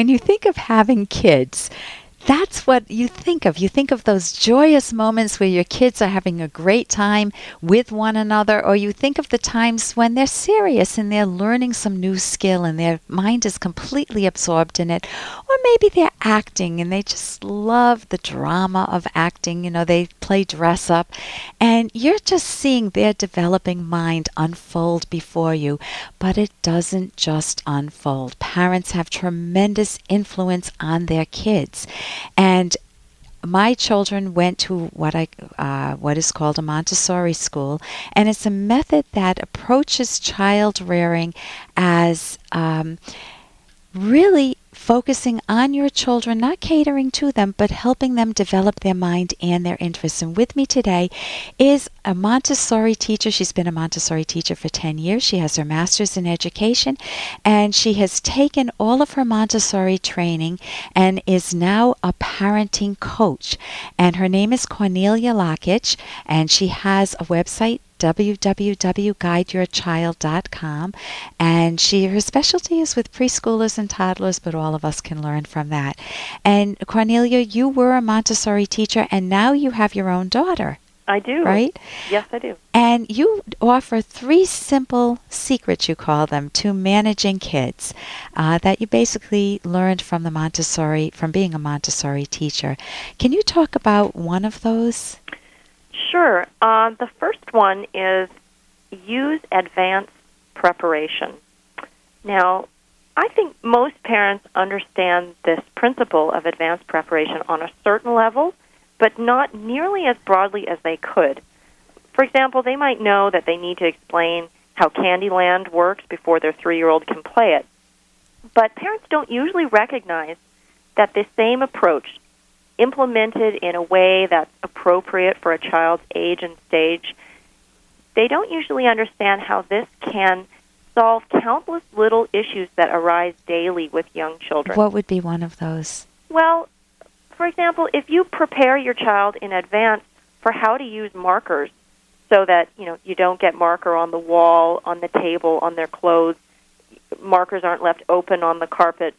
when you think of having kids, that's what you think of. You think of those joyous moments where your kids are having a great time with one another, or you think of the times when they're serious and they're learning some new skill and their mind is completely absorbed in it, or maybe they're acting and they just love the drama of acting. You know, they play dress up, and you're just seeing their developing mind unfold before you. But it doesn't just unfold. Parents have tremendous influence on their kids. And my children went to what I uh, what is called a Montessori school, and it's a method that approaches child rearing as um, really focusing on your children, not catering to them, but helping them develop their mind and their interests. And with me today is a Montessori teacher. She's been a Montessori teacher for 10 years. She has her master's in education, and she has taken all of her Montessori training and is now a parenting coach. And her name is Cornelia Lockitch, and she has a website www.guideyourchild.com. And she her specialty is with preschoolers and toddlers, but all of us can learn from that. And Cornelia, you were a Montessori teacher, and now you have your own daughter. I do. Right? Yes, I do. And you offer three simple secrets, you call them, to managing kids uh, that you basically learned from the Montessori, from being a Montessori teacher. Can you talk about one of those? Sure. Uh, the first one is use advanced preparation. Now, I think most parents understand this principle of advanced preparation on a certain level, but not nearly as broadly as they could. For example, they might know that they need to explain how Candyland works before their three year old can play it. But parents don't usually recognize that the same approach implemented in a way that's appropriate for a child's age and stage, they don't usually understand how this can solve countless little issues that arise daily with young children. What would be one of those? Well, for example, if you prepare your child in advance for how to use markers so that, you know, you don't get marker on the wall, on the table, on their clothes, markers aren't left open on the carpet,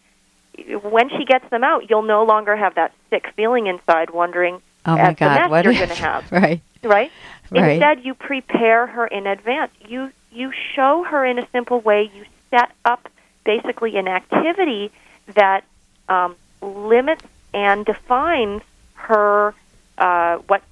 when she gets them out, you'll no longer have that sick feeling inside, wondering oh at God, the mess what you're going to have. right. Right. Right. Instead, you prepare her in advance. You you show her in a simple way. You set up basically an activity that um, limits and defines her uh, what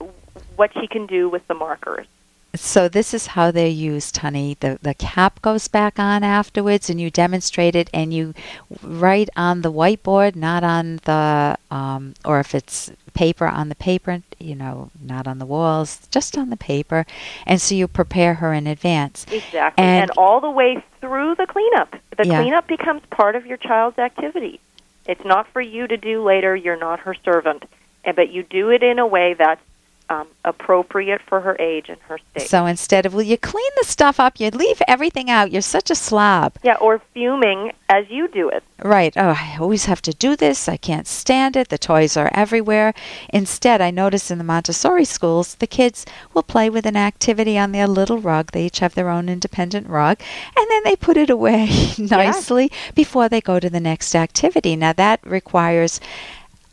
what she can do with the markers. So this is how they're used, honey. The the cap goes back on afterwards, and you demonstrate it, and you write on the whiteboard, not on the um, or if it's paper on the paper, you know, not on the walls, just on the paper, and so you prepare her in advance. Exactly, and, and all the way through the cleanup. The Yeah. cleanup becomes part of your child's activity. It's not for you to do later. You're not her servant, and but you do it in a way that's um, appropriate for her age and her state. So instead of, will you clean the stuff up? You leave everything out. You're such a slob. yeah, or fuming as you do it. Right. Oh, I always have to do this. I can't stand it. The toys are everywhere. Instead, I notice in the Montessori schools, the kids will play with an activity on their little rug. They each have their own independent rug, and then they put it away nicely before they go to the next activity. Now, that requires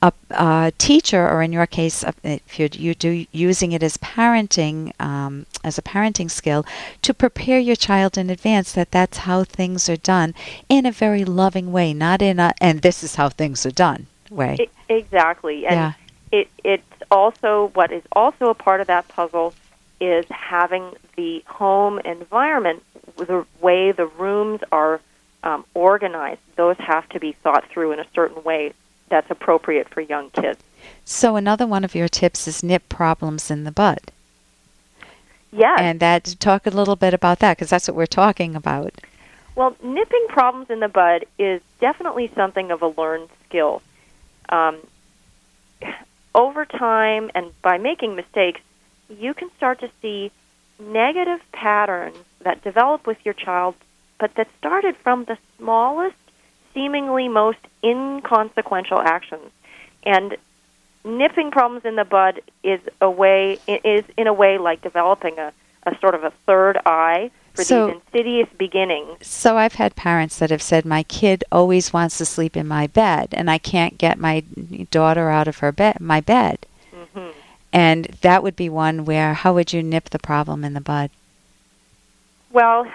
a, a teacher, or in your case, if you're you do using it as parenting, um, as a parenting skill, to prepare your child in advance that that's how things are done in a very loving way, not in a and this is how things are done way. I- exactly, and yeah. it it's also what is also a part of that puzzle is having the home environment, the way the rooms are um, organized. Those have to be thought through in a certain way that's appropriate for young kids. So another one of your tips is nip problems in the bud, Yes. and that talk a little bit about that because that's what we're talking about. Well, nipping problems in the bud is definitely something of a learned skill. Um, over time and by making mistakes, you can start to see negative patterns that develop with your child, but that started from the smallest, seemingly most inconsequential actions. And nipping problems in the bud is a way is in a way like developing a, a sort of a third eye for So- these insidious beginnings. So I've had parents that have said my kid always wants to sleep in my bed and I can't get my daughter out of her bed my bed. hmm And that would be one where how would you nip the problem in the bud? Well,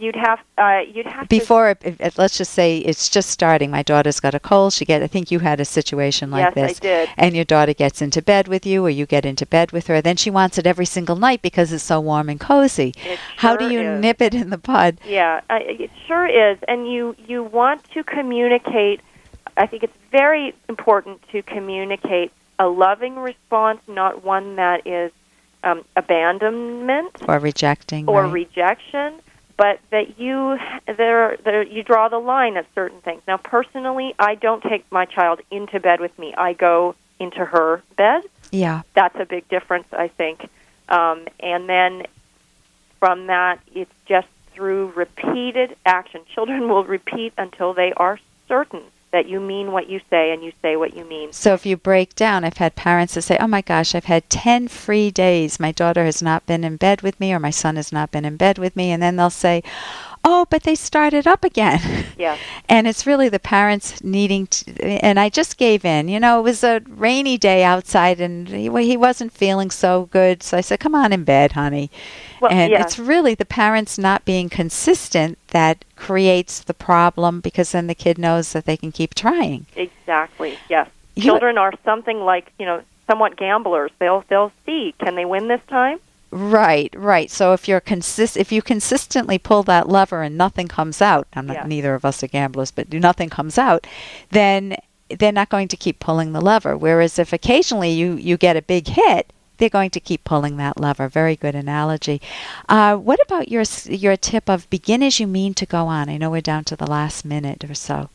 you'd have uh, you'd have to Before if, if- let's just say it's just starting. My daughter's got a cold. She get I think you had a situation like yes, this. I did. And your daughter gets into bed with you or you get into bed with her. Then she wants it every single night because it's so warm and cozy. It How do you is. nip it in the bud? Yeah, uh, it sure is. And you you want to communicate. I think it's very important to communicate a loving response, not one that is um, abandonment Or rejecting. or right? rejection, but that you there there you draw the line at certain things. Now, personally, I don't take my child into bed with me. I go into her bed. yeah. That's a big difference, I think. Um, and then from that, it's just through repeated action. Children will repeat until they are certain that you mean what you say and you say what you mean. So if you break down, I've had parents that say, "Oh my gosh, I've had 10 free days. My daughter has not been in bed with me or my son has not been in bed with me." And then they'll say, "Oh, but they started up again." Yeah. and it's really the parents needing to and I just gave in. You know, it was a rainy day outside and he, he wasn't feeling so good. So I said, "Come on in bed, honey." Well, and yes. it's really the parents not being consistent that creates the problem because then the kid knows that they can keep trying. Exactly. Yes. You- Children are something like you know somewhat gamblers. They'll they'll see can they win this time. Right, right. So if you're consist if you consistently pull that lever and nothing comes out, I'm not Yeah. neither of us are gamblers, but nothing comes out, then they're not going to keep pulling the lever. Whereas if occasionally you you get a big hit, they're going to keep pulling that lever. Very good analogy. Uh, what about your your tip of begin as you mean to go on? I know we're down to the last minute or so.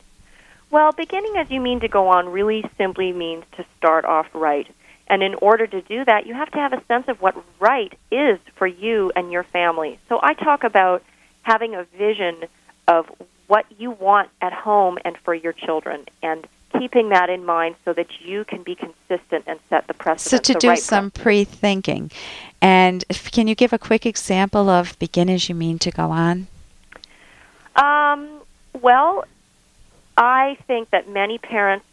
Well, beginning as you mean to go on really simply means to start off right. And in order to do that, you have to have a sense of what right is for you and your family. So I talk about having a vision of what you want at home and for your children and keeping that in mind so that you can be consistent and set the precedent. So to do right some pre-thinking, and if, can you give a quick example of begin as you mean to go on? Um, well, I think that many parents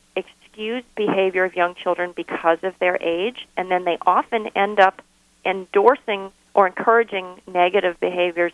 excuse behavior of young children because of their age, and then they often end up endorsing or encouraging negative behaviors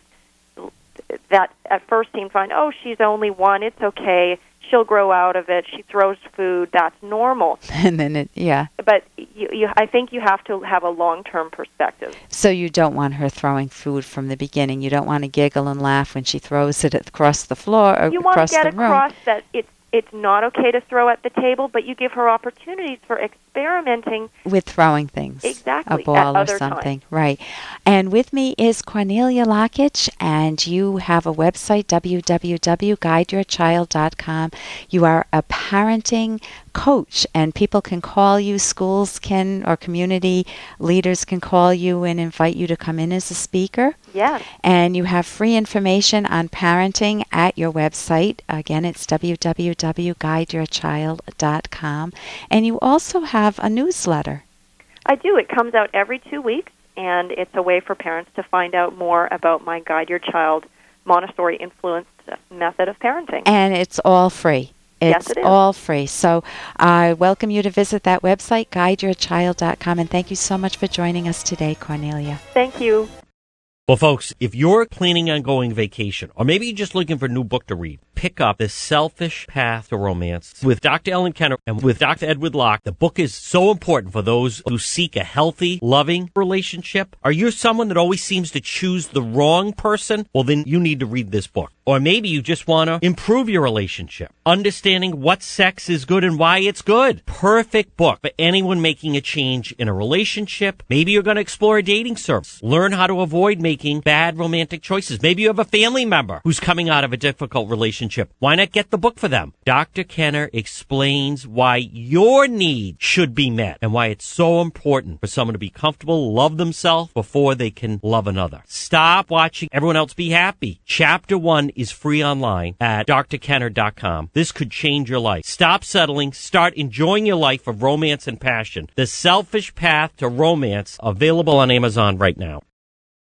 that at first seem fine. Oh, she's only one. It's okay. She'll grow out of it. She throws food. That's normal. and then it yeah But you, you, I think you have to have a long-term perspective. so you don't want her throwing food from the beginning you don't want to giggle and laugh when she throws it across the floor or you want to get the room across that it's it's not okay to throw at the table, but you give her opportunities for experimenting. with throwing things. Exactly, a at ball or other something right. And with me is cornelia lockitch and you have a website www.guideyourchild.com you are a parenting coach and people can call you schools can or community leaders can call you and invite you to come in as a speaker Yes, and you have free information on parenting at your website. Again, it's www.guideyourchild.com. And you also have a newsletter. I do. It comes out every two weeks, and it's a way for parents to find out more about my Guide Your Child Montessori influenced method of parenting. And it's all free. Yes, It's it is. all free. So I welcome you to visit that website, guideyourchild.com. And thank you so much for joining us today, Cornelia. Thank you. Well, folks, if you're planning on going vacation, or maybe you're just looking for a new book to read, pick up The Selfish Path to Romance with Dr. Ellen Kenner and with Dr. Edward Locke. The book is so important for those who seek a healthy, loving relationship. Are you someone that always seems to choose the wrong person? Well, then you need to read this book. Or maybe you just want to improve your relationship, understanding what sex is good and why it's good. Perfect book for anyone making a change in a relationship. Maybe you're going to explore a dating service, learn how to avoid making bad romantic choices. Maybe you have a family member who's coming out of a difficult relationship. Why not get the book for them? Dr. Kenner explains why your need should be met and why it's so important for someone to be comfortable, love themselves before they can love another. Stop watching everyone else be happy. Chapter one is free online at drkenner.com. This could change your life. Stop settling. Start enjoying your life of romance and passion. The Selfish Path to Romance, available on Amazon right now.